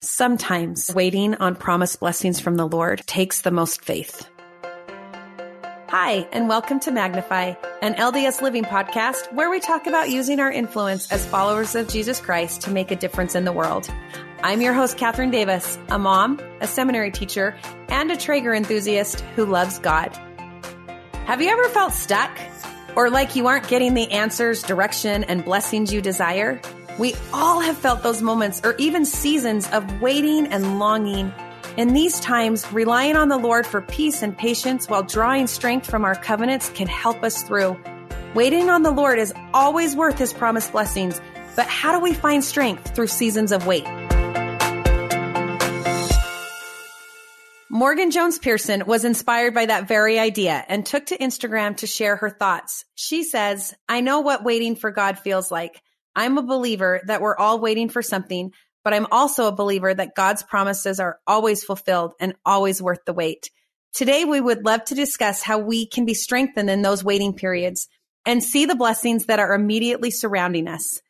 Sometimes waiting on promised blessings from the Lord takes the most faith. Hi, and welcome to Magnify, an LDS Living podcast where we talk about using our influence as followers of Jesus Christ to make a difference in the world. I'm your host, Katherine Davis, a mom, a seminary teacher, and a Traeger enthusiast who loves God. Have you ever felt stuck? Or like you aren't getting the answers, direction, and blessings you desire? We all have felt those moments or even seasons of waiting and longing. In these times, relying on the Lord for peace and patience while drawing strength from our covenants can help us through. Waiting on the Lord is always worth his promised blessings, but how do we find strength through seasons of wait? Morgan Jones Pearson was inspired by that very idea and took to Instagram to share her thoughts. She says, I know what waiting for God feels like. I'm a believer that we're all waiting for something, but I'm also a believer that God's promises are always fulfilled and always worth the wait. Today, we would love to discuss how we can be strengthened in those waiting periods and see the blessings that are immediately surrounding us.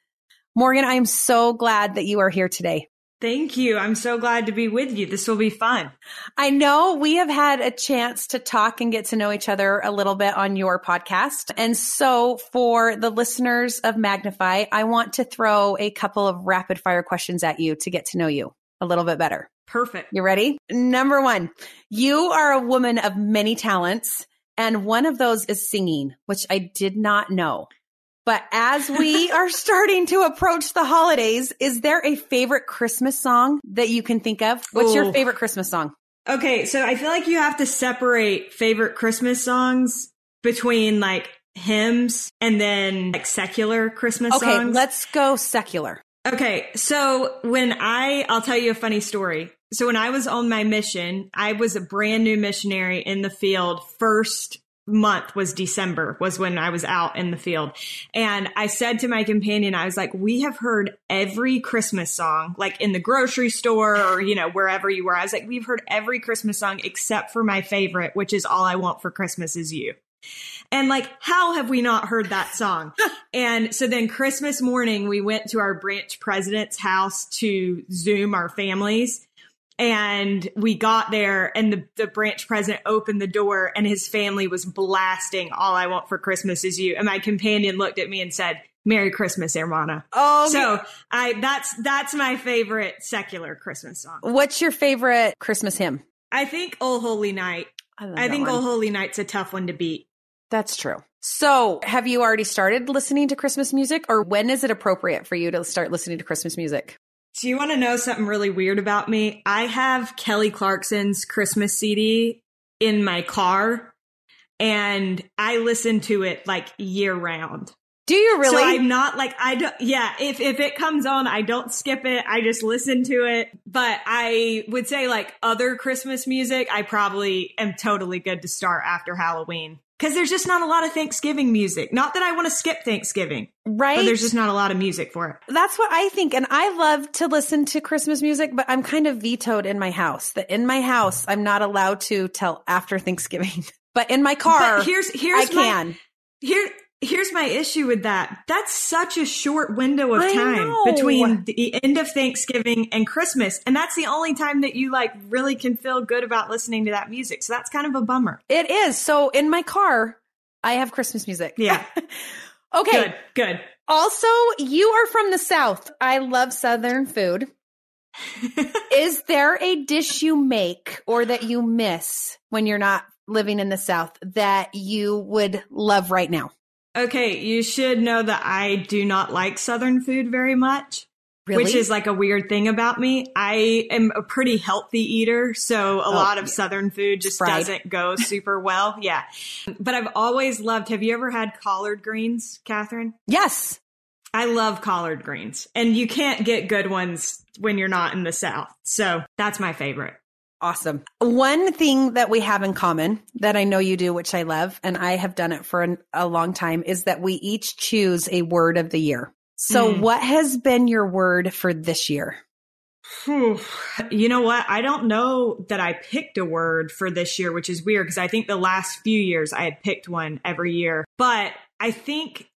Morgan, I am so glad that you are here today. Thank you. I'm so glad to be with you. This will be fun. I know we have had a chance to talk and get to know each other a little bit on your podcast. And so for the listeners of Magnify, I want to throw a couple of rapid fire questions at you to get to know you a little bit better. Perfect. You ready? Number one, you are a woman of many talents. And one of those is singing, which I did not know. But as we are starting to approach the holidays, is there a favorite Christmas song that you can think of? What's Ooh. your favorite Christmas song? Okay, so I feel like you have to separate favorite Christmas songs between like hymns and then like secular Christmas okay, songs. Okay, let's go secular. Okay, so when I, I'll tell you a funny story. So when I was on my mission, I was a brand new missionary in the field, first month was December was when I was out in the field. And I said to my companion, I was like, we have heard every Christmas song, like in the grocery store or, you know, wherever you were. I was like, we've heard every Christmas song except for my favorite, which is all I want for Christmas is you. And like, how have we not heard that song? and so then Christmas morning, we went to our branch president's house to Zoom our families and we got there and the, the branch president opened the door and his family was blasting all I want for Christmas is you. And my companion looked at me and said, Merry Christmas, hermana. Oh, so I that's that's my favorite secular Christmas song. What's your favorite Christmas hymn? I think "Oh Holy Night." I, I think "Oh Holy Night's a tough one to beat. That's true. So, have you already started listening to Christmas music, or when is it appropriate for you to start listening to Christmas music? Do you want to know something really weird about me? I have Kelly Clarkson's Christmas CD in my car and I listen to it like year round. Do you really? So I'm not like I don't. Yeah, if if it comes on, I don't skip it. I just listen to it. But I would say like other Christmas music, I probably am totally good to start after Halloween because there's just not a lot of Thanksgiving music. Not that I want to skip Thanksgiving, right? But there's just not a lot of music for it. That's what I think, and I love to listen to Christmas music, but I'm kind of vetoed in my house. That in my house, I'm not allowed to till after Thanksgiving. But in my car, but here's here's I can. Here Here's my issue with that. That's such a short window of time between the end of Thanksgiving and Christmas. And that's the only time that you like really can feel good about listening to that music. So that's kind of a bummer. It is. So in my car, I have Christmas music. Yeah. okay. Good. Good. Also, you are from the South. I love Southern food. is there a dish you make or that you miss when you're not living in the South that you would love right now? Okay, you should know that I do not like Southern food very much. Really? Which is like a weird thing about me. I am a pretty healthy eater, so a oh, lot of yeah. Southern food just Fried. doesn't go super well. Yeah. But I've always loved, have you ever had collard greens, Catherine? Yes. I love collard greens, and you can't get good ones when you're not in the South. So that's my favorite. Awesome. One thing that we have in common that I know you do, which I love, and I have done it for an, a long time, is that we each choose a word of the year. So, mm. what has been your word for this year? You know what? I don't know that I picked a word for this year, which is weird because I think the last few years I had picked one every year. But I think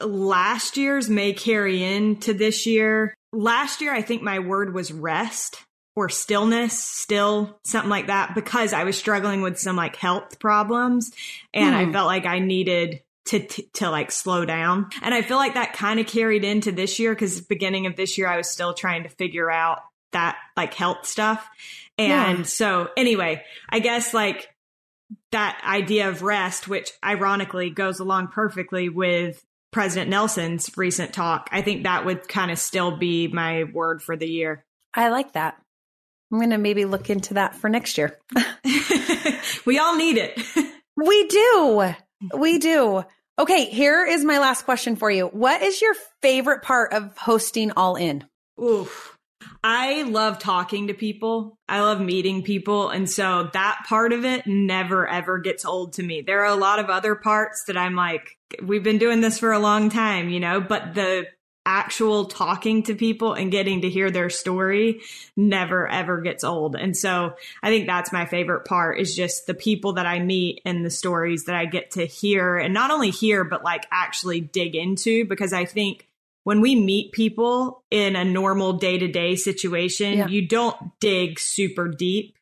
last year's may carry into this year. Last year, I think my word was rest. Or stillness, still something like that, because I was struggling with some like health problems and I Hmm. felt like I needed to, to, to like slow down. And I feel like that kind of carried into this year because beginning of this year, I was still trying to figure out that like health stuff. And Yeah. so anyway, I guess like that idea of rest, which ironically goes along perfectly with President Nelson's recent talk, I think that would kind of still be my word for the year. I like that. I'm going to maybe look into that for next year. we all need it. We do. We do. Okay, here is my last question for you. What is your favorite part of hosting All In? Oof. I love talking to people. I love meeting people. And so that part of it never ever gets old to me. There are a lot of other parts that I'm like, we've been doing this for a long time, you know, but the actual talking to people and getting to hear their story never ever gets old. And so I think that's my favorite part is just the people that I meet and the stories that I get to hear and not only hear, but like actually dig into because I think when we meet people in a normal day to day situation, Yeah. you don't dig super deep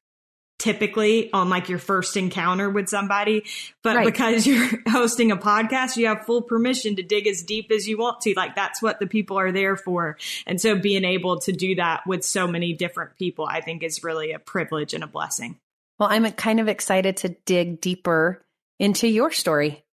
typically on like your first encounter with somebody. But Right. because you're hosting a podcast, you have full permission to dig as deep as you want to. Like that's what the people are there for. And so being able to do that with so many different people, I think is really a privilege and a blessing. Well, I'm kind of excited to dig deeper into your story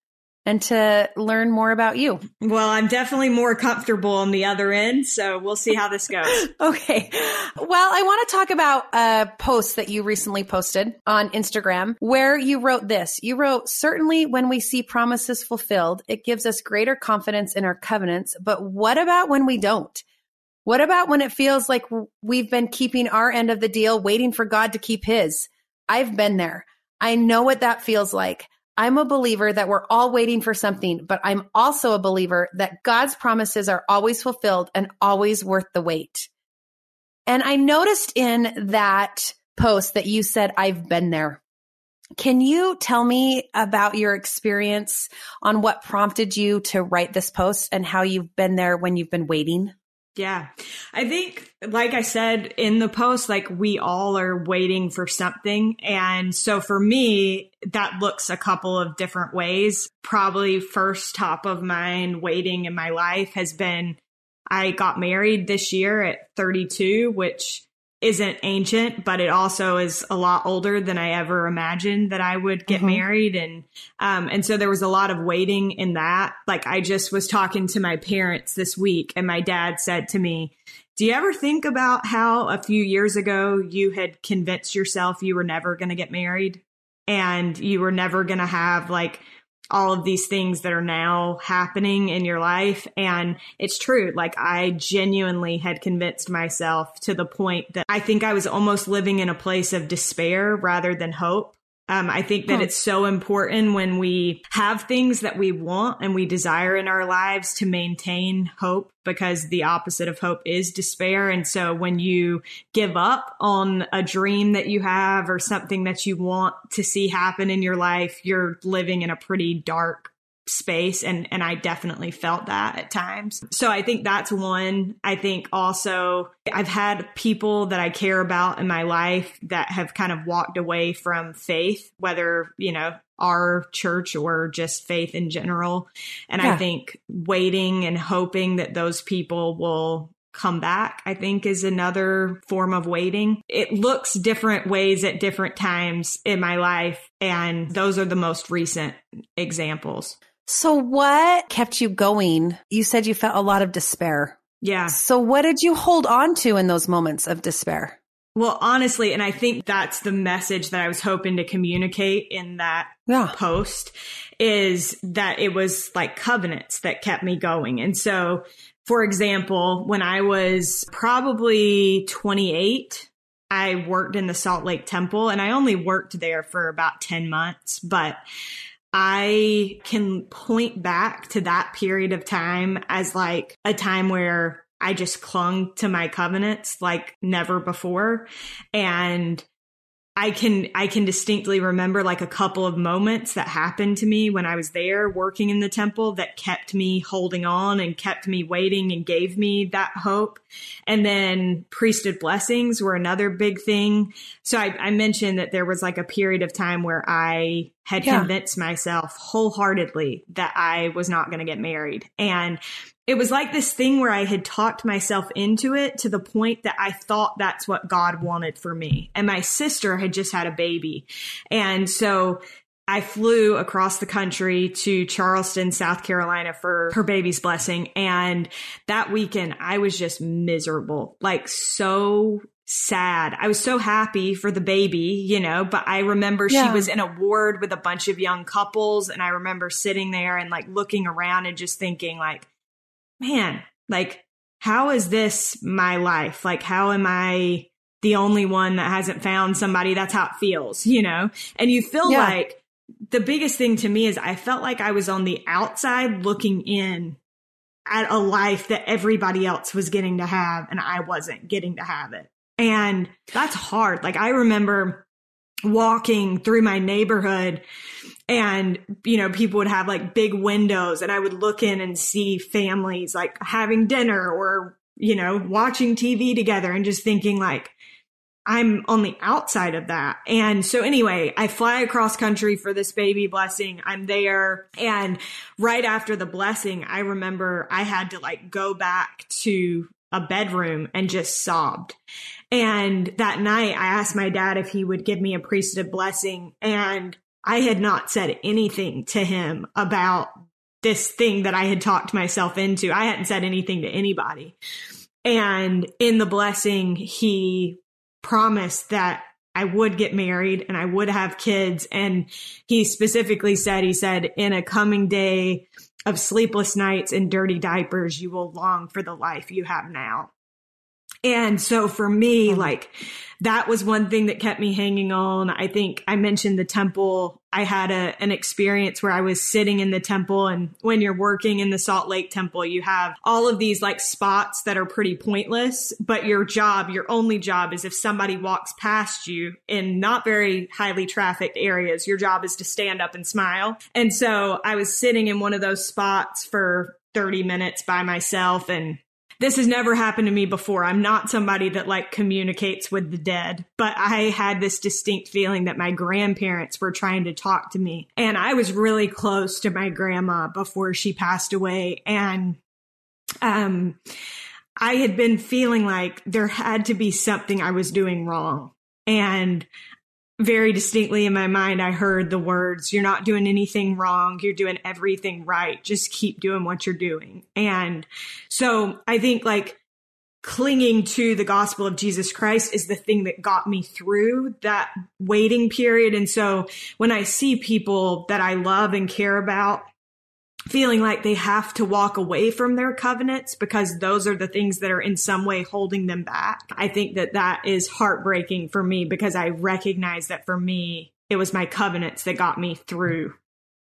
and to learn more about you. Well, I'm definitely more comfortable on the other end. So we'll see how this goes. Okay. Well, I want to talk about a post that you recently posted on Instagram where you wrote this. You wrote, certainly when we see promises fulfilled, it gives us greater confidence in our covenants. But what about when we don't? What about when it feels like we've been keeping our end of the deal, waiting for God to keep his? I've been there. I know what that feels like. I'm a believer that we're all waiting for something, but I'm also a believer that God's promises are always fulfilled and always worth the wait. And I noticed in that post that you said, I've been there. Can you tell me about your experience on what prompted you to write this post and how you've been there when you've been waiting? Yeah. I think, like I said in the post, like we all are waiting for something. And so for me, that looks a couple of different ways. Probably first top of mind waiting in my life has been I got married this year at 32, which isn't ancient, but it also is a lot older than I ever imagined that I would get Mhm. married. And, um, and so there was a lot of waiting in that. Like I just was talking to my parents this week and my dad said to me, do you ever think about how a few years ago you had convinced yourself you were never going to get married and you were never going to have like all of these things that are now happening in your life. And it's true. Like I genuinely had convinced myself to the point that I think I was almost living in a place of despair rather than hope. Um, I think that it's so important when we have things that we want and we desire in our lives to maintain hope because the opposite of hope is despair. And so when you give up on a dream that you have or something that you want to see happen in your life, you're living in a pretty dark space and and I definitely felt that at times. So I think that's one. I think also I've had people that I care about in my life that have kind of walked away from faith, whether, you know, our church or just faith in general. And Yeah. I think waiting and hoping that those people will come back, I think is another form of waiting. It looks different ways at different times in my life. And those are the most recent examples. So, what kept you going? You said you felt a lot of despair. Yeah. So, what did you hold on to in those moments of despair? Well, honestly, and I think that's the message that I was hoping to communicate in that Yeah. post is that it was like covenants that kept me going. And so, for example, when I was probably 28, I worked in the Salt Lake Temple and I only worked there for about 10 months, but I can point back to that period of time as like a time where I just clung to my covenants like never before. And I can I can distinctly remember like a couple of moments that happened to me when I was there working in the temple that kept me holding on and kept me waiting and gave me that hope. And then priesthood blessings were another big thing. So I, I mentioned that there was like a period of time where I had yeah. convinced myself wholeheartedly that I was not going to get married. And it was like this thing where I had talked myself into it to the point that I thought that's what God wanted for me. And my sister had just had a baby. And so I flew across the country to Charleston, South Carolina for her baby's blessing. And that weekend I was just miserable, like so sad. I was so happy for the baby, you know, but I remember yeah. she was in a ward with a bunch of young couples. And I remember sitting there and like looking around and just thinking like, man, like, how is this my life? Like, how am I the only one that hasn't found somebody? That's how it feels, you know? And you feel yeah. like the biggest thing to me is I felt like I was on the outside looking in at a life that everybody else was getting to have and I wasn't getting to have it. And that's hard. Like I remember walking through my neighborhood and you know people would have like big windows and i would look in and see families like having dinner or you know watching tv together and just thinking like i'm on the outside of that. And so anyway i fly across country for this baby blessing. I'm there. And right after the blessing i remember i had to like go back to a bedroom and just sobbed and that night I asked my dad if he would give me a priesthood blessing and I had not said anything to him about this thing that I had talked myself into. I hadn't said anything to anybody. And in the blessing, he promised that I would get married and I would have kids. And he specifically said, he said, in a coming day of sleepless nights and dirty diapers, you will long for the life you have now. And so for me, mm-hmm. like that was one thing that kept me hanging on. I think I mentioned the temple. I had a, an experience where I was sitting in the temple and when you're working in the Salt Lake temple, you have all of these like spots that are pretty pointless, but your job, your only job is if somebody walks past you in not very highly trafficked areas, your job is to stand up and smile. And so I was sitting in one of those spots for 30 minutes by myself and this has never happened to me before. I'm not somebody that like communicates with the dead, but I had this distinct feeling that my grandparents were trying to talk to me. And I was really close to my grandma before she passed away. And, um, I had been feeling like there had to be something I was doing wrong. And very distinctly in my mind, I heard the words, You're not doing anything wrong. You're doing everything right. Just keep doing what you're doing. And so I think like clinging to the gospel of Jesus Christ is the thing that got me through that waiting period. And so when I see people that I love and care about feeling like they have to walk away from their covenants because those are the things that are in some way holding them back. I think that that is heartbreaking for me because I recognize that for me, it was my covenants that got me through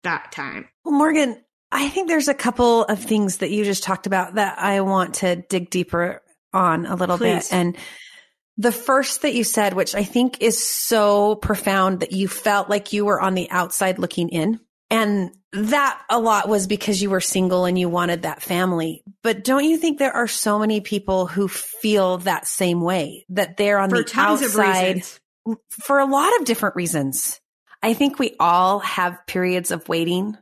that time. Well, Morgan, I think there's a couple of things that you just talked about that I want to dig deeper on a little Please. bit. And the first that you said, which I think is so profound that you felt like you were on the outside looking in. And that a lot was because you were single and you wanted that family. But don't you think there are so many people who feel that same way that they're on for the outside for a lot of different reasons? I think we all have periods of waiting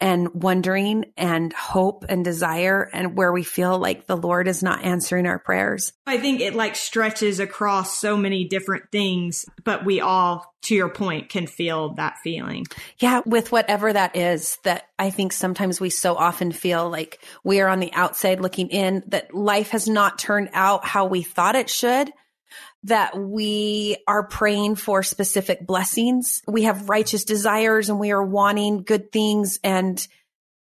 and wondering and hope and desire and where we feel like the Lord is not answering our prayers. I think it like stretches across so many different things, but we all, to your point, can feel that feeling. Yeah, with whatever that is, that I think sometimes we so often feel like we are on the outside looking in, that life has not turned out how we thought it should that we are praying for specific blessings. We have righteous desires and we are wanting good things and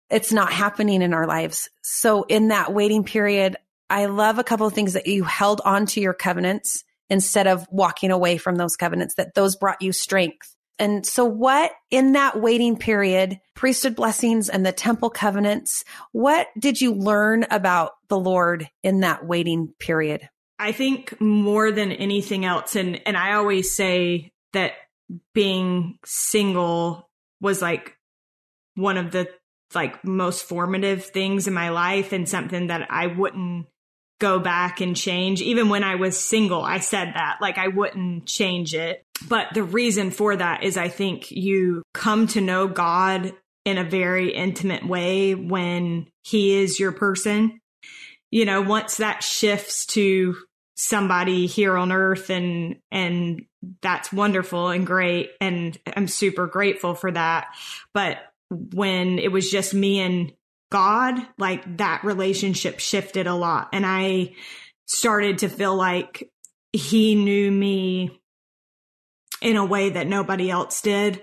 it's not happening in our lives. So in that waiting period, I love a couple of things that you held on to your covenants instead of walking away from those covenants, that those brought you strength. And so what in that waiting period, priesthood blessings and the temple covenants, what did you learn about the Lord in that waiting period? I think more than anything else, and, and I always say that being single was like one of the like most formative things in my life and something that I wouldn't go back and change. Even when I was single, I said that like I wouldn't change it. But the reason for that is I think you come to know God in a very intimate way when he is your person. You know, once that shifts to somebody here on earth and and that's wonderful and great. And I'm super grateful for that. But when it was just me and God, like that relationship shifted a lot. And I started to feel like he knew me in a way that nobody else did.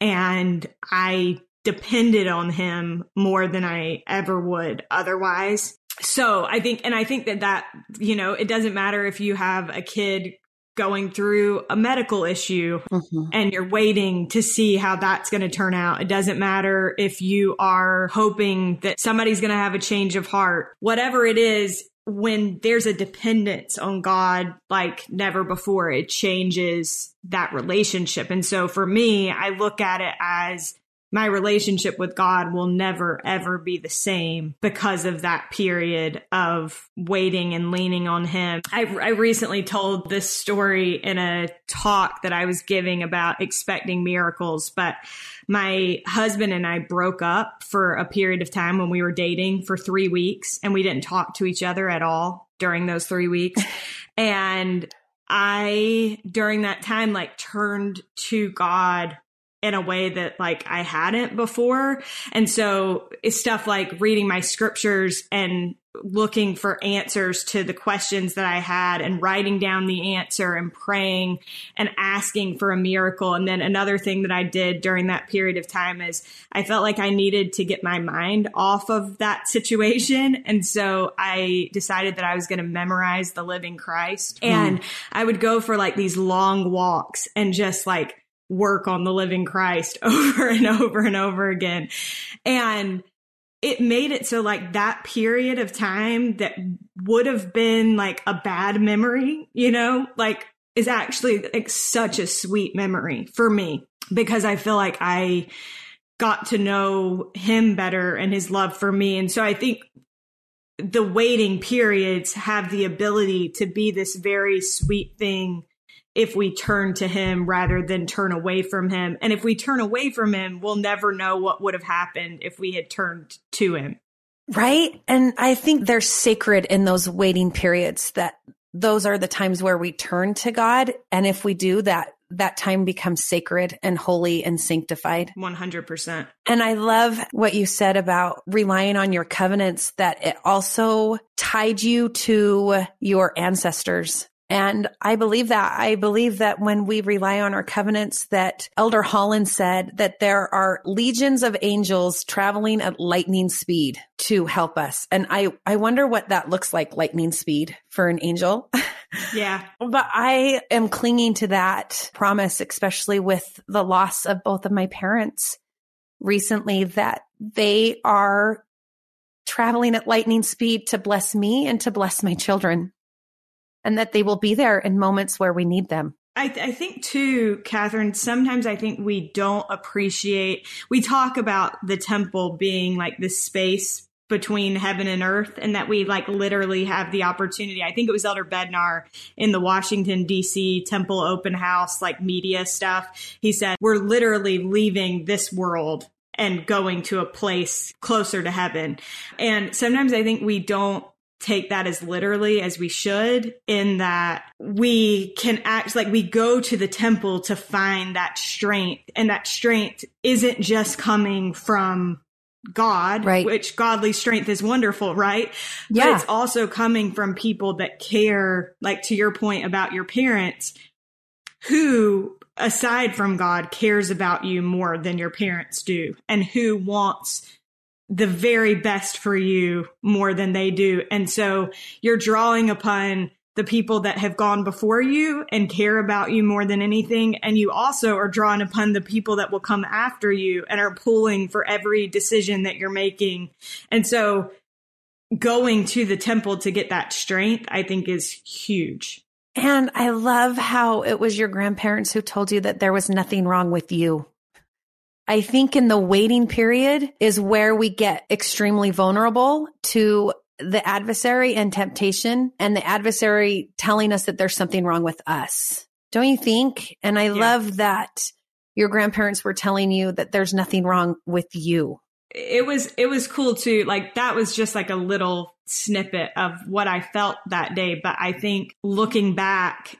And I depended on him more than I ever would otherwise so I think, and I think that that, you know, it doesn't matter if you have a kid going through a medical issue mm-hmm. and you're waiting to see how that's going to turn out. It doesn't matter if you are hoping that somebody's going to have a change of heart. Whatever it is, when there's a dependence on God like never before, it changes that relationship. And so for me, I look at it as my relationship with God will never ever be the same because of that period of waiting and leaning on Him. I, I recently told this story in a talk that I was giving about expecting miracles, but my husband and I broke up for a period of time when we were dating for three weeks and we didn't talk to each other at all during those three weeks. and I, during that time, like turned to God in a way that like I hadn't before. And so it's stuff like reading my scriptures and looking for answers to the questions that I had and writing down the answer and praying and asking for a miracle. And then another thing that I did during that period of time is I felt like I needed to get my mind off of that situation. And so I decided that I was going to memorize the living Christ mm. and I would go for like these long walks and just like work on the living Christ over and over and over again. And it made it so like that period of time that would have been like a bad memory, you know, like is actually like such a sweet memory for me because I feel like I got to know him better and his love for me. And so I think the waiting periods have the ability to be this very sweet thing if we turn to him rather than turn away from him. And if we turn away from him, we'll never know what would have happened if we had turned to him. Right. And I think they're sacred in those waiting periods that those are the times where we turn to God. And if we do that, that time becomes sacred and holy and sanctified. 100%. And I love what you said about relying on your covenants, that it also tied you to your ancestors and I believe that. I believe that when we rely on our covenants, that Elder Holland said that there are legions of angels traveling at lightning speed to help us. And I, I wonder what that looks like, lightning speed for an angel. Yeah. but I am clinging to that promise, especially with the loss of both of my parents recently, that they are traveling at lightning speed to bless me and to bless my children and that they will be there in moments where we need them. I, th- I, think too, Catherine, sometimes I think we don't appreciate, we talk about the temple being like this space between heaven and earth and that we like literally have the opportunity. I think it was Elder Bednar in the Washington DC temple open house, like media stuff. He said, we're literally leaving this world and going to a place closer to heaven. And sometimes I think we don't take that as literally as we should in that we can act like we go to the temple to find that strength and that strength isn't just coming from God, right. which godly strength is wonderful, right? Yeah. But it's also coming from people that care, like to your point about your parents, who aside from God cares about you more than your parents do and who wants the very best for you more than they do. And so you're drawing upon the people that have gone before you and care about you more than anything. And you also are drawing upon the people that will come after you and are pulling for every decision that you're making. And so going to the temple to get that strength, I think is huge. And I love how it was your grandparents who told you that there was nothing wrong with you. I think in the waiting period is where we get extremely vulnerable to the adversary and temptation and the adversary telling us that there's something wrong with us. Don't you think? And I yeah. love that your grandparents were telling you that there's nothing wrong with you. It was it was cool too. Like that was just like a little snippet of what I felt that day, but I think looking back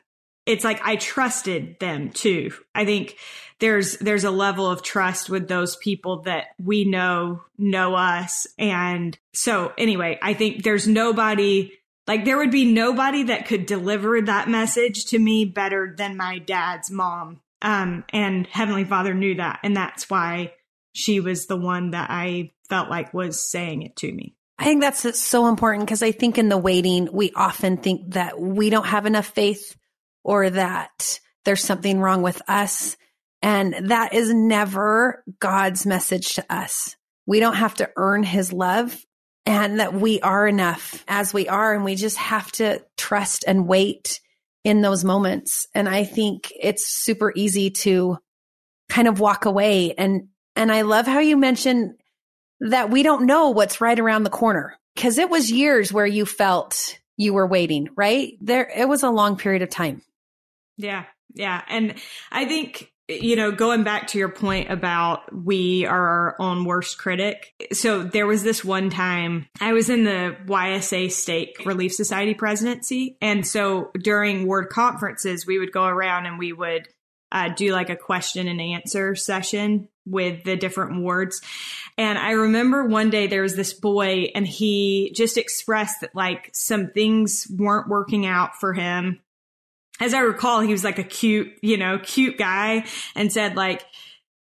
it's like I trusted them too. I think there's there's a level of trust with those people that we know know us and so anyway, I think there's nobody like there would be nobody that could deliver that message to me better than my dad's mom. Um, and Heavenly Father knew that. And that's why she was the one that I felt like was saying it to me. I think that's so important because I think in the waiting, we often think that we don't have enough faith or that there's something wrong with us. And that is never God's message to us. We don't have to earn his love and that we are enough as we are. And we just have to trust and wait in those moments. And I think it's super easy to kind of walk away. And, and I love how you mentioned that we don't know what's right around the corner because it was years where you felt you were waiting, right? There, it was a long period of time. Yeah. Yeah. And I think you know, going back to your point about we are our own worst critic. So there was this one time I was in the YSA Stake Relief Society presidency. And so during ward conferences, we would go around and we would uh, do like a question and answer session with the different wards. And I remember one day there was this boy and he just expressed that like some things weren't working out for him as I recall, he was like a cute, you know, cute guy and said like,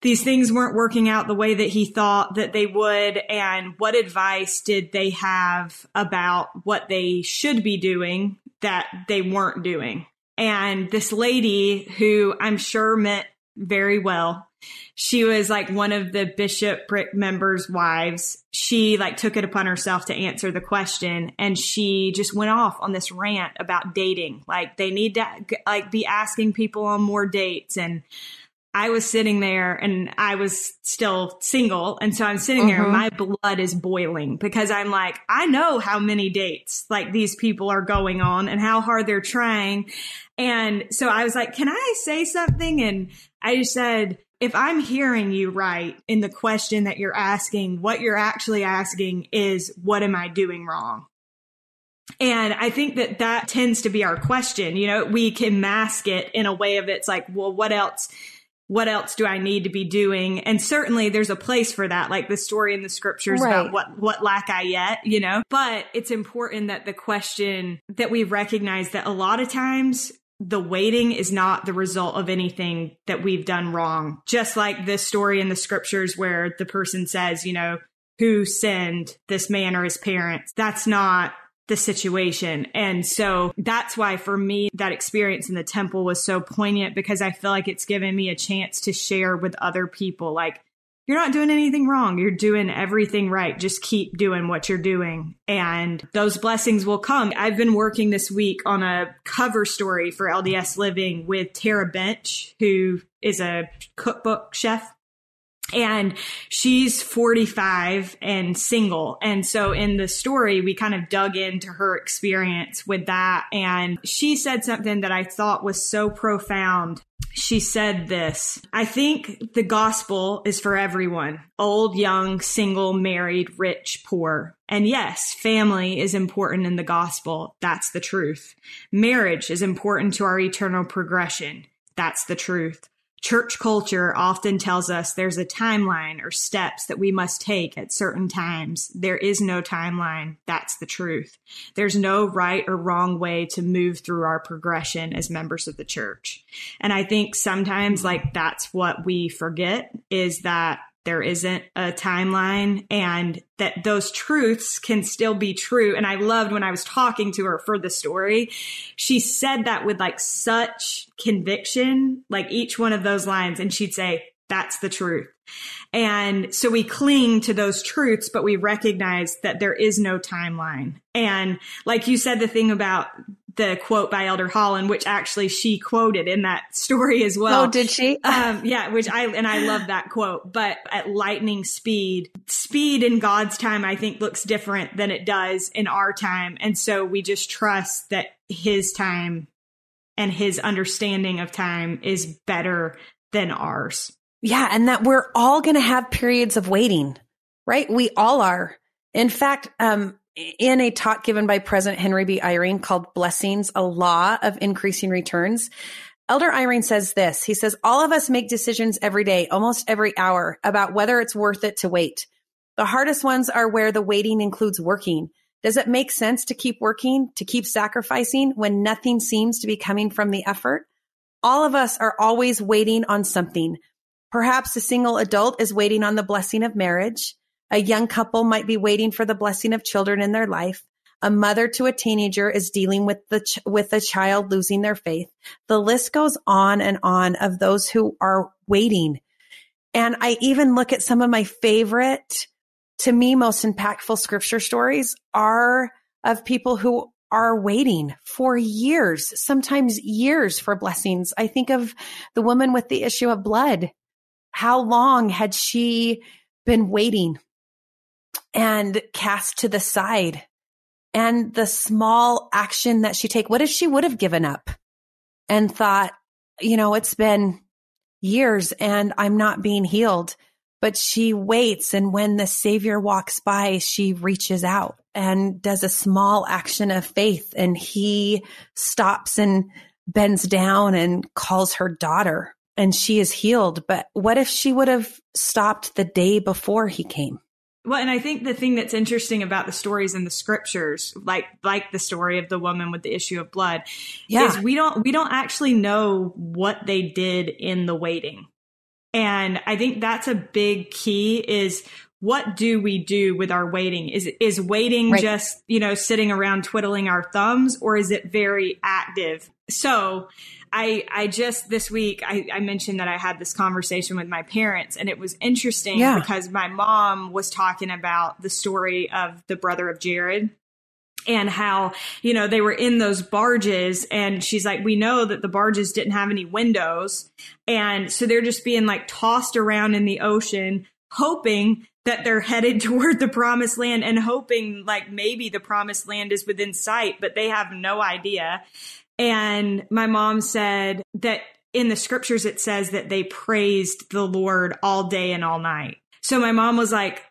these things weren't working out the way that he thought that they would. And what advice did they have about what they should be doing that they weren't doing? And this lady who I'm sure meant very well she was like one of the bishopric members' wives. She like took it upon herself to answer the question and she just went off on this rant about dating. Like they need to like be asking people on more dates and I was sitting there and I was still single. And so I'm sitting there and mm-hmm. my blood is boiling because I'm like, I know how many dates like these people are going on and how hard they're trying. And so I was like, can I say something? And I just said, if I'm hearing you right in the question that you're asking, what you're actually asking is, what am I doing wrong? And I think that that tends to be our question. You know, we can mask it in a way of it's like, well, what else? What else do I need to be doing? And certainly there's a place for that, like the story in the scriptures right. about what, what lack I yet, you know? But it's important that the question that we recognize that a lot of times the waiting is not the result of anything that we've done wrong. Just like this story in the scriptures where the person says, you know, who sinned this man or his parents. That's not the situation. And so that's why for me, that experience in the temple was so poignant because I feel like it's given me a chance to share with other people. Like, you're not doing anything wrong. You're doing everything right. Just keep doing what you're doing and those blessings will come. I've been working this week on a cover story for LDS Living with Tara Bench, who is a cookbook chef and she's 45 and single. And so in the story, we kind of dug into her experience with that. And she said something that I thought was so profound. She said this I think the gospel is for everyone old, young, single, married, rich, poor. And yes, family is important in the gospel. That's the truth. Marriage is important to our eternal progression. That's the truth. Church culture often tells us there's a timeline or steps that we must take at certain times. There is no timeline. That's the truth. There's no right or wrong way to move through our progression as members of the church. And I think sometimes like that's what we forget is that there isn't a timeline and that those truths can still be true. And I loved when I was talking to her for the story, she said that with like such conviction, like each one of those lines. And she'd say, That's the truth. And so we cling to those truths, but we recognize that there is no timeline. And like you said, the thing about the quote by Elder Holland, which actually she quoted in that story as well. Oh, did she? um, yeah, which I, and I love that quote, but at lightning speed, speed in God's time, I think looks different than it does in our time. And so we just trust that his time and his understanding of time is better than ours. Yeah. And that we're all going to have periods of waiting, right? We all are. In fact, um, in a talk given by President Henry B. Eyring called Blessings, a Law of Increasing Returns, Elder Eyring says this. He says, all of us make decisions every day, almost every hour about whether it's worth it to wait. The hardest ones are where the waiting includes working. Does it make sense to keep working, to keep sacrificing when nothing seems to be coming from the effort? All of us are always waiting on something. Perhaps a single adult is waiting on the blessing of marriage. A young couple might be waiting for the blessing of children in their life. A mother to a teenager is dealing with the ch- with a child losing their faith. The list goes on and on of those who are waiting. And I even look at some of my favorite, to me, most impactful scripture stories are of people who are waiting for years, sometimes years for blessings. I think of the woman with the issue of blood. How long had she been waiting and cast to the side? And the small action that she take what if she would have given up and thought you know it's been years and i'm not being healed but she waits and when the savior walks by she reaches out and does a small action of faith and he stops and bends down and calls her daughter and she is healed but what if she would have stopped the day before he came well, and I think the thing that's interesting about the stories in the scriptures, like like the story of the woman with the issue of blood, yeah. is we don't we don't actually know what they did in the waiting. And I think that's a big key is what do we do with our waiting? Is is waiting right. just, you know, sitting around twiddling our thumbs or is it very active? So I, I just this week I, I, mentioned that I had this conversation with my parents and it was interesting yeah. because my mom was talking about the story of the brother of Jared and how, you know, they were in those barges and she's like, we know that the barges didn't have any windows. And so they're just being like tossed around in the ocean, hoping that they're headed toward the promised land and hoping like maybe the promised land is within sight, but they have no idea. And my mom said that in the scriptures, it says that they praised the Lord all day and all night. So my mom was like,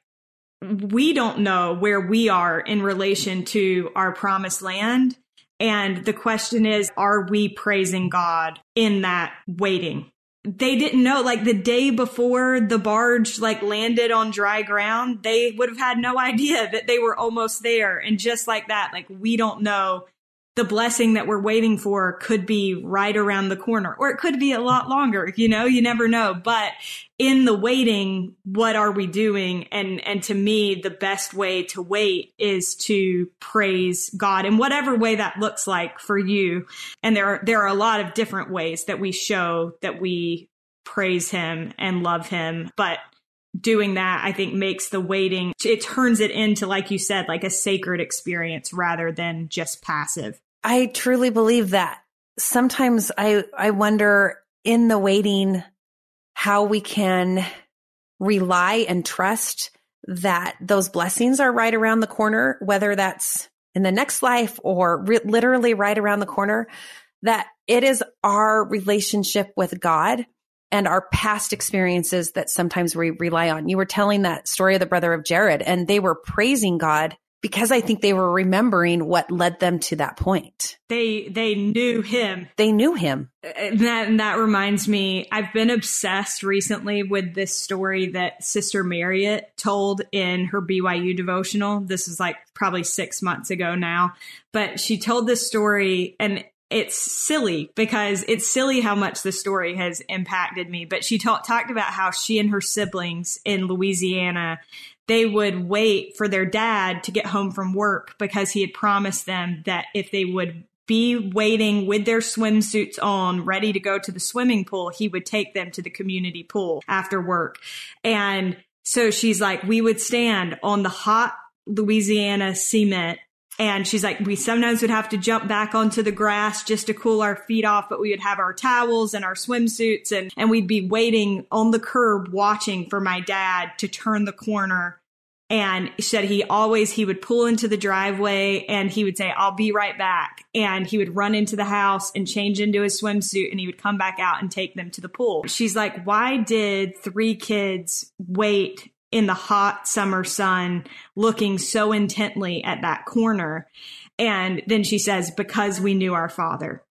we don't know where we are in relation to our promised land. And the question is, are we praising God in that waiting? They didn't know, like the day before the barge like landed on dry ground, they would have had no idea that they were almost there. And just like that, like we don't know the blessing that we're waiting for could be right around the corner or it could be a lot longer you know you never know. But in the waiting what are we doing? And and to me the best way to wait is to praise god in whatever way that looks like for you. And there are there are a lot of different ways that we show that we praise him and love him. But doing that i think makes the waiting it turns it into like you said like a sacred experience rather than just passive I truly believe that. Sometimes I, I wonder in the waiting how we can rely and trust that those blessings are right around the corner, whether that's in the next life or re- literally right around the corner, that it is our relationship with God and our past experiences that sometimes we rely on. You were telling that story of the brother of Jared and they were praising God because I think they were remembering what led them to that point. They they knew him. They knew him. And that and that reminds me, I've been obsessed recently with this story that Sister Marriott told in her BYU devotional. This is like probably 6 months ago now, but she told this story and it's silly because it's silly how much the story has impacted me. But she ta- talked about how she and her siblings in Louisiana they would wait for their dad to get home from work because he had promised them that if they would be waiting with their swimsuits on, ready to go to the swimming pool, he would take them to the community pool after work. And so she's like, we would stand on the hot Louisiana cement and she's like, we sometimes would have to jump back onto the grass just to cool our feet off, but we would have our towels and our swimsuits and, and we'd be waiting on the curb watching for my dad to turn the corner. And she said he always, he would pull into the driveway and he would say, I'll be right back. And he would run into the house and change into his swimsuit and he would come back out and take them to the pool. She's like, why did three kids wait in the hot summer sun looking so intently at that corner. And then she says, because we knew our father.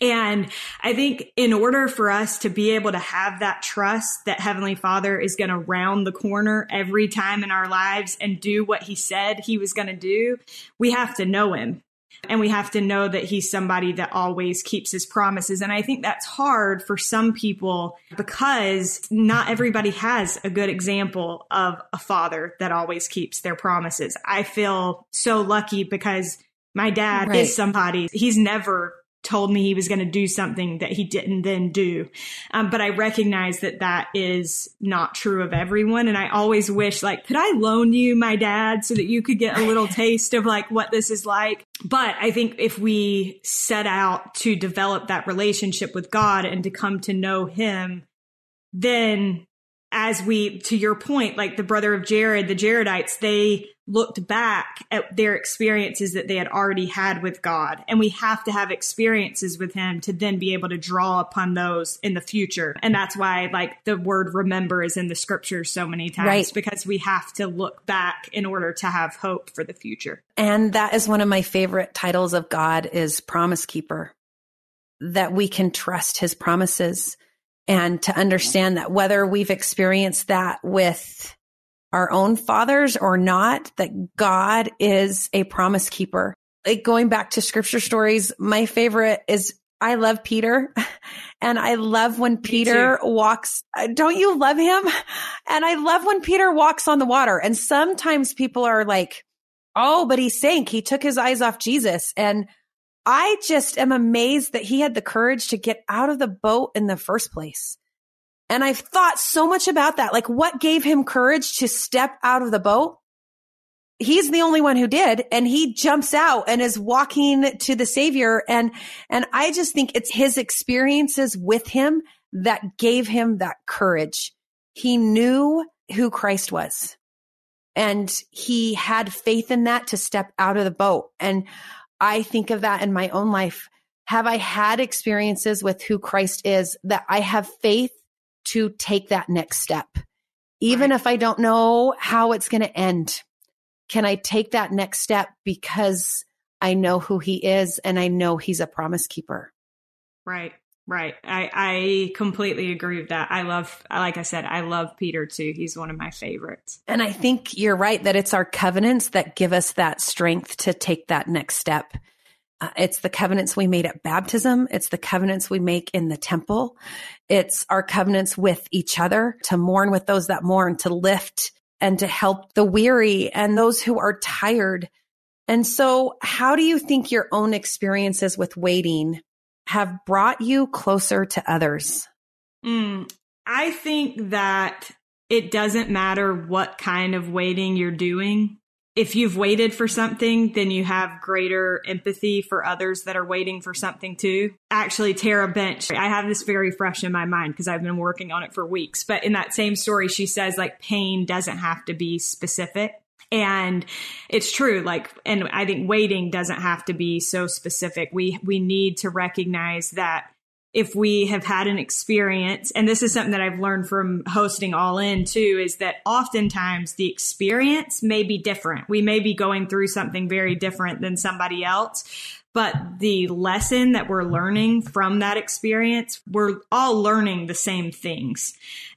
And I think in order for us to be able to have that trust that Heavenly Father is going to round the corner every time in our lives and do what He said He was going to do, we have to know Him. And we have to know that he's somebody that always keeps his promises. And I think that's hard for some people because not everybody has a good example of a father that always keeps their promises. I feel so lucky because my dad right. is somebody, he's never told me he was going to do something that he didn't then do. Um, but I recognize that that is not true of everyone. And I always wish, like, could I loan you my dad so that you could get a little taste of like what this is like? But I think if we set out to develop that relationship with God and to come to know him, then as we, to your point, like the brother of Jared, the Jaredites, they looked back at their experiences that they had already had with God. And we have to have experiences with Him to then be able to draw upon those in the future. And that's why, like, the word remember is in the scriptures so many times right. because we have to look back in order to have hope for the future. And that is one of my favorite titles of God is promise keeper, that we can trust His promises and to understand that whether we've experienced that with our own fathers or not, that God is a promise keeper. Like going back to scripture stories, my favorite is I love Peter and I love when Peter walks. Uh, don't you love him? And I love when Peter walks on the water. And sometimes people are like, Oh, but he sank. He took his eyes off Jesus. And I just am amazed that he had the courage to get out of the boat in the first place. And I've thought so much about that. Like what gave him courage to step out of the boat? He's the only one who did. And he jumps out and is walking to the savior. And, and I just think it's his experiences with him that gave him that courage. He knew who Christ was and he had faith in that to step out of the boat. And I think of that in my own life. Have I had experiences with who Christ is that I have faith to take that next step? Even right. if I don't know how it's going to end, can I take that next step because I know who he is and I know he's a promise keeper? Right. Right. I, I completely agree with that. I love, like I said, I love Peter too. He's one of my favorites. And I think you're right that it's our covenants that give us that strength to take that next step. Uh, it's the covenants we made at baptism. It's the covenants we make in the temple. It's our covenants with each other to mourn with those that mourn, to lift and to help the weary and those who are tired. And so how do you think your own experiences with waiting have brought you closer to others? Mm, I think that it doesn't matter what kind of waiting you're doing. If you've waited for something, then you have greater empathy for others that are waiting for something too. Actually, Tara Bench, I have this very fresh in my mind because I've been working on it for weeks. But in that same story, she says like pain doesn't have to be specific. And it's true, like, and I think waiting doesn't have to be so specific. We, we need to recognize that if we have had an experience, and this is something that I've learned from hosting All In too, is that oftentimes the experience may be different. We may be going through something very different than somebody else, but the lesson that we're learning from that experience, we're all learning the same things.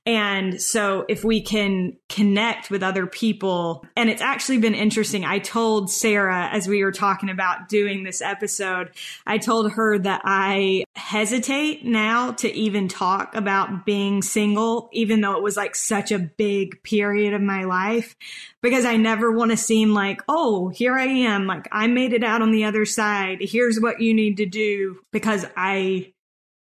And so if we can connect with other people, and it's actually been interesting. I told Sarah as we were talking about doing this episode, I told her that I hesitate now to even talk about being single, even though it was like such a big period of my life, because I never want to seem like, oh, here I am. Like I made it out on the other side. here's what you need to do because I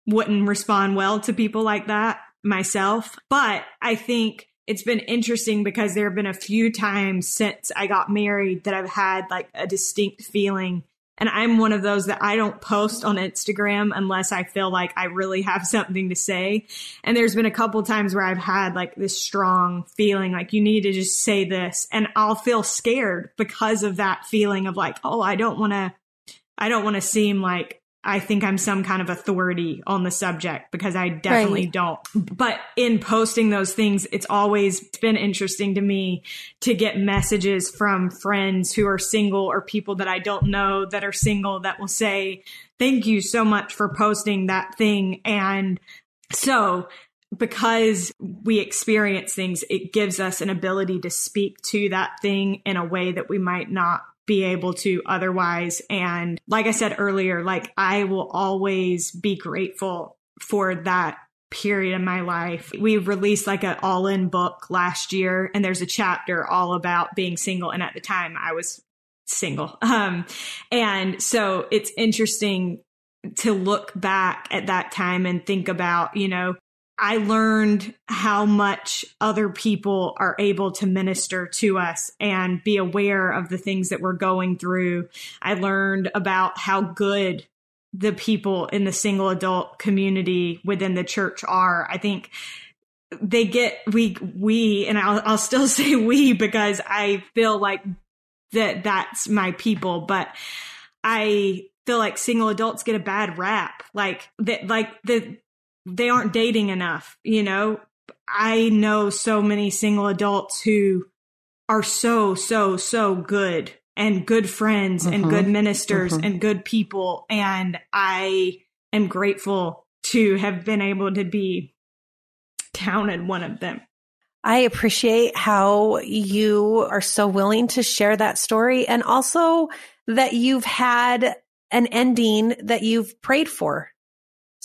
wouldn't respond well to people like that myself. But I think it's been interesting because there have been a few times since I got married that I've had like a distinct feeling. And I'm one of those that I don't post on Instagram unless I feel like I really have something to say. And there's been a couple times where I've had like this strong feeling like you need to just say this and I'll feel scared because of that feeling of like, oh, I don't want to, I don't want to seem like I think I'm some kind of authority on the subject because I definitely right. don't. But in posting those things, it's always been interesting to me to get messages from friends who are single or people that I don't know that are single that will say, thank you so much for posting that thing. And so because we experience things, it gives us an ability to speak to that thing in a way that we might not be able to otherwise. And like I said earlier, like I will always be grateful for that period in my life. We released like an all in book last year and there's a chapter all about being single. And at the time I was single. Um, and so it's interesting to look back at that time and think about, you know, I learned how much other people are able to minister to us and be aware of the things that we're going through. I learned about how good the people in the single adult community within the church are. I think they get we we and I'll I'll still say we because I feel like that that's my people, but I feel like single adults get a bad rap. Like that like the they aren't dating enough, you know? I know so many single adults who are so, so, so good and good friends and good mm-hmm. ministers mm-hmm. and good people. And I am grateful to have been able to be counted one of them. I appreciate how you are so willing to share that story and also that you've had an ending that you've prayed for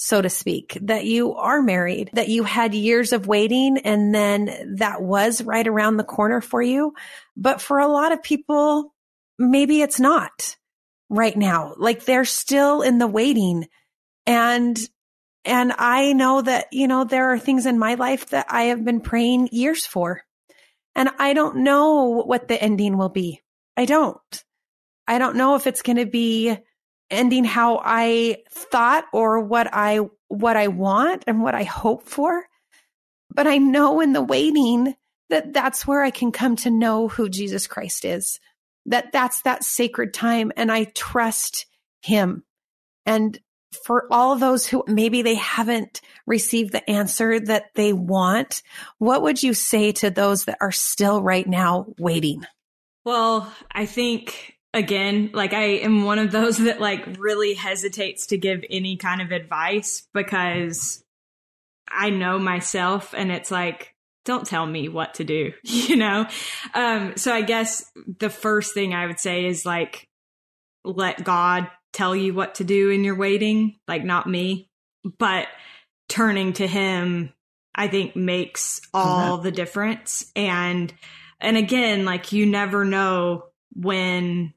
so to speak, that you are married, that you had years of waiting and then that was right around the corner for you. But for a lot of people, maybe it's not right now. Like they're still in the waiting and and I know that, you know, there are things in my life that I have been praying years for. And I don't know what the ending will be. I don't. I don't know if it's going to be ending how I thought or what I what I want and what I hope for. But I know in the waiting that that's where I can come to know who Jesus Christ is. That that's that sacred time and I trust him. And for all those who maybe they haven't received the answer that they want, what would you say to those that are still right now waiting? Well, I think again, like I am one of those that like really hesitates to give any kind of advice because I know myself and it's like, don't tell me what to do, you know? Um, so I guess the first thing I would say is like, let God tell you what to do in your waiting, like not me, but turning to him, I think makes all the difference. And, and again, like you never know when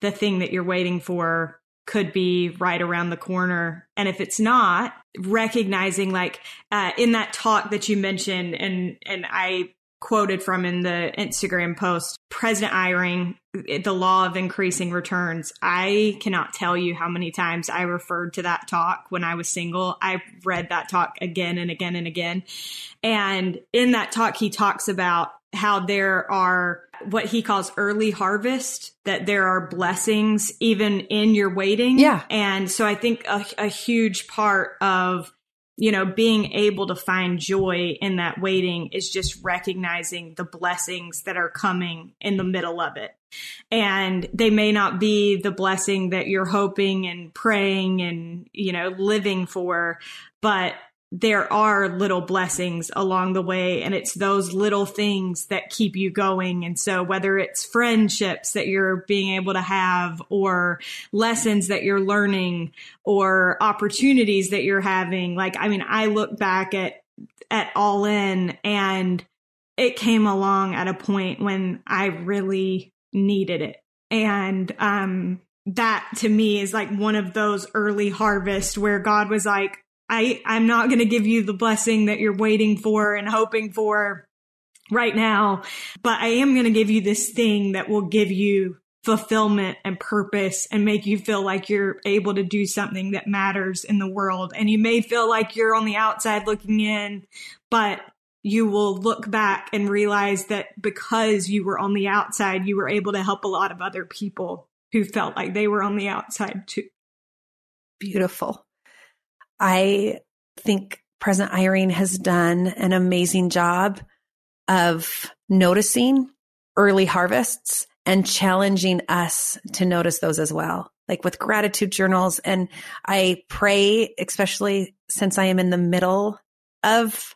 the thing that you're waiting for could be right around the corner. And if it's not, recognizing like uh, in that talk that you mentioned, and and I quoted from in the Instagram post, President Eyring, the law of increasing returns. I cannot tell you how many times I referred to that talk when I was single. I read that talk again and again and again. And in that talk, he talks about how there are what he calls early harvest, that there are blessings even in your waiting. Yeah. And so I think a, a huge part of you know, being able to find joy in that waiting is just recognizing the blessings that are coming in the middle of it. And they may not be the blessing that you're hoping and praying and, you know, living for, but there are little blessings along the way and it's those little things that keep you going. And so whether it's friendships that you're being able to have or lessons that you're learning or opportunities that you're having, like, I mean, I look back at, at all in and it came along at a point when I really needed it. And, um, that to me is like one of those early harvests where God was like, I, I'm not going to give you the blessing that you're waiting for and hoping for right now, but I am going to give you this thing that will give you fulfillment and purpose and make you feel like you're able to do something that matters in the world. And you may feel like you're on the outside looking in, but you will look back and realize that because you were on the outside, you were able to help a lot of other people who felt like they were on the outside too. Beautiful. I think President Eyring has done an amazing job of noticing early harvests and challenging us to notice those as well, like with gratitude journals. And I pray, especially since I am in the middle of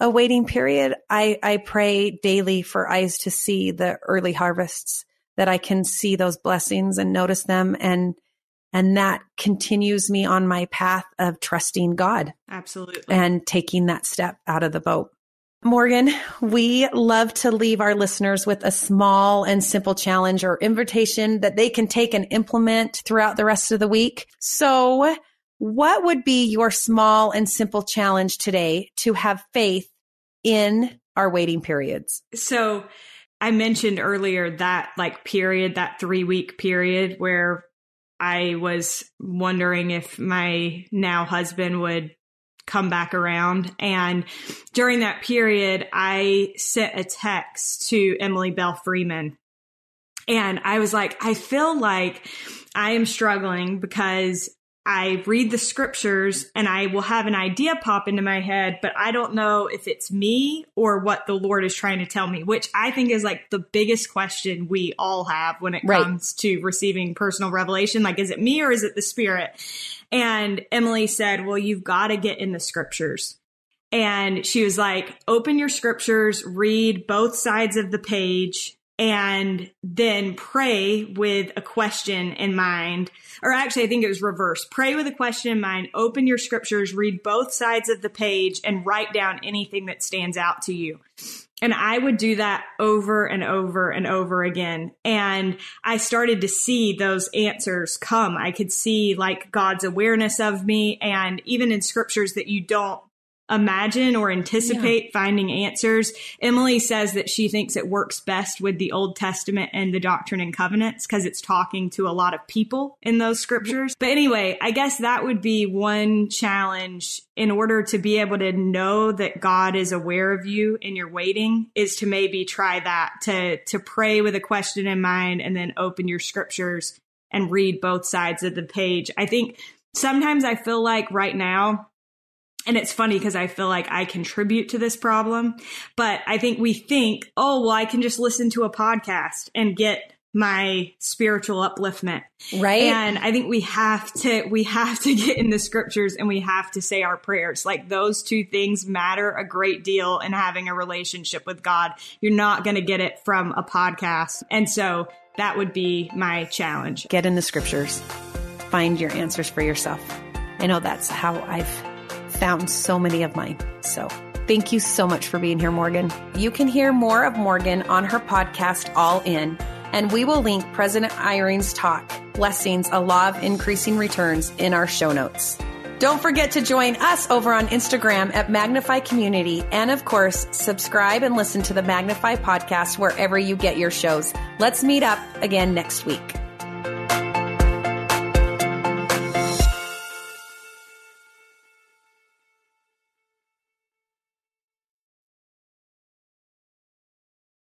a waiting period, I, I pray daily for eyes to see the early harvests that I can see those blessings and notice them and and that continues me on my path of trusting God. Absolutely. And taking that step out of the boat. Morgan, we love to leave our listeners with a small and simple challenge or invitation that they can take and implement throughout the rest of the week. So what would be your small and simple challenge today to have faith in our waiting periods? So I mentioned earlier that like period, that three week period where I was wondering if my now husband would come back around. And during that period, I sent a text to Emily Belle Freeman. And I was like, I feel like I am struggling because I read the scriptures and I will have an idea pop into my head, but I don't know if it's me or what the Lord is trying to tell me, which I think is like the biggest question we all have when it right. comes to receiving personal revelation. Like, is it me or is it the Spirit? And Emily said, Well, you've got to get in the scriptures. And she was like, Open your scriptures, read both sides of the page, and then pray with a question in mind. Or actually, I think it was reverse. Pray with a question in mind, open your scriptures, read both sides of the page, and write down anything that stands out to you. And I would do that over and over and over again. And I started to see those answers come. I could see like God's awareness of me and even in scriptures that you don't imagine or anticipate yeah. finding answers. Emily says that she thinks it works best with the Old Testament and the Doctrine and Covenants because it's talking to a lot of people in those scriptures. But anyway, I guess that would be one challenge in order to be able to know that God is aware of you and you're waiting is to maybe try that to to pray with a question in mind and then open your scriptures and read both sides of the page. I think sometimes I feel like right now and it's funny because I feel like I contribute to this problem, but I think we think, oh, well, I can just listen to a podcast and get my spiritual upliftment. Right. And I think we have to, we have to get in the scriptures and we have to say our prayers. Like those two things matter a great deal in having a relationship with God. You're not going to get it from a podcast. And so that would be my challenge. Get in the scriptures, find your answers for yourself. I know that's how I've found so many of mine. So thank you so much for being here, Morgan. You can hear more of Morgan on her podcast, All In, and we will link President Eyring's talk, Blessings, a Law of Increasing Returns, in our show notes. Don't forget to join us over on Instagram at Magnify Community. And of course, subscribe and listen to the Magnify podcast wherever you get your shows. Let's meet up again next week.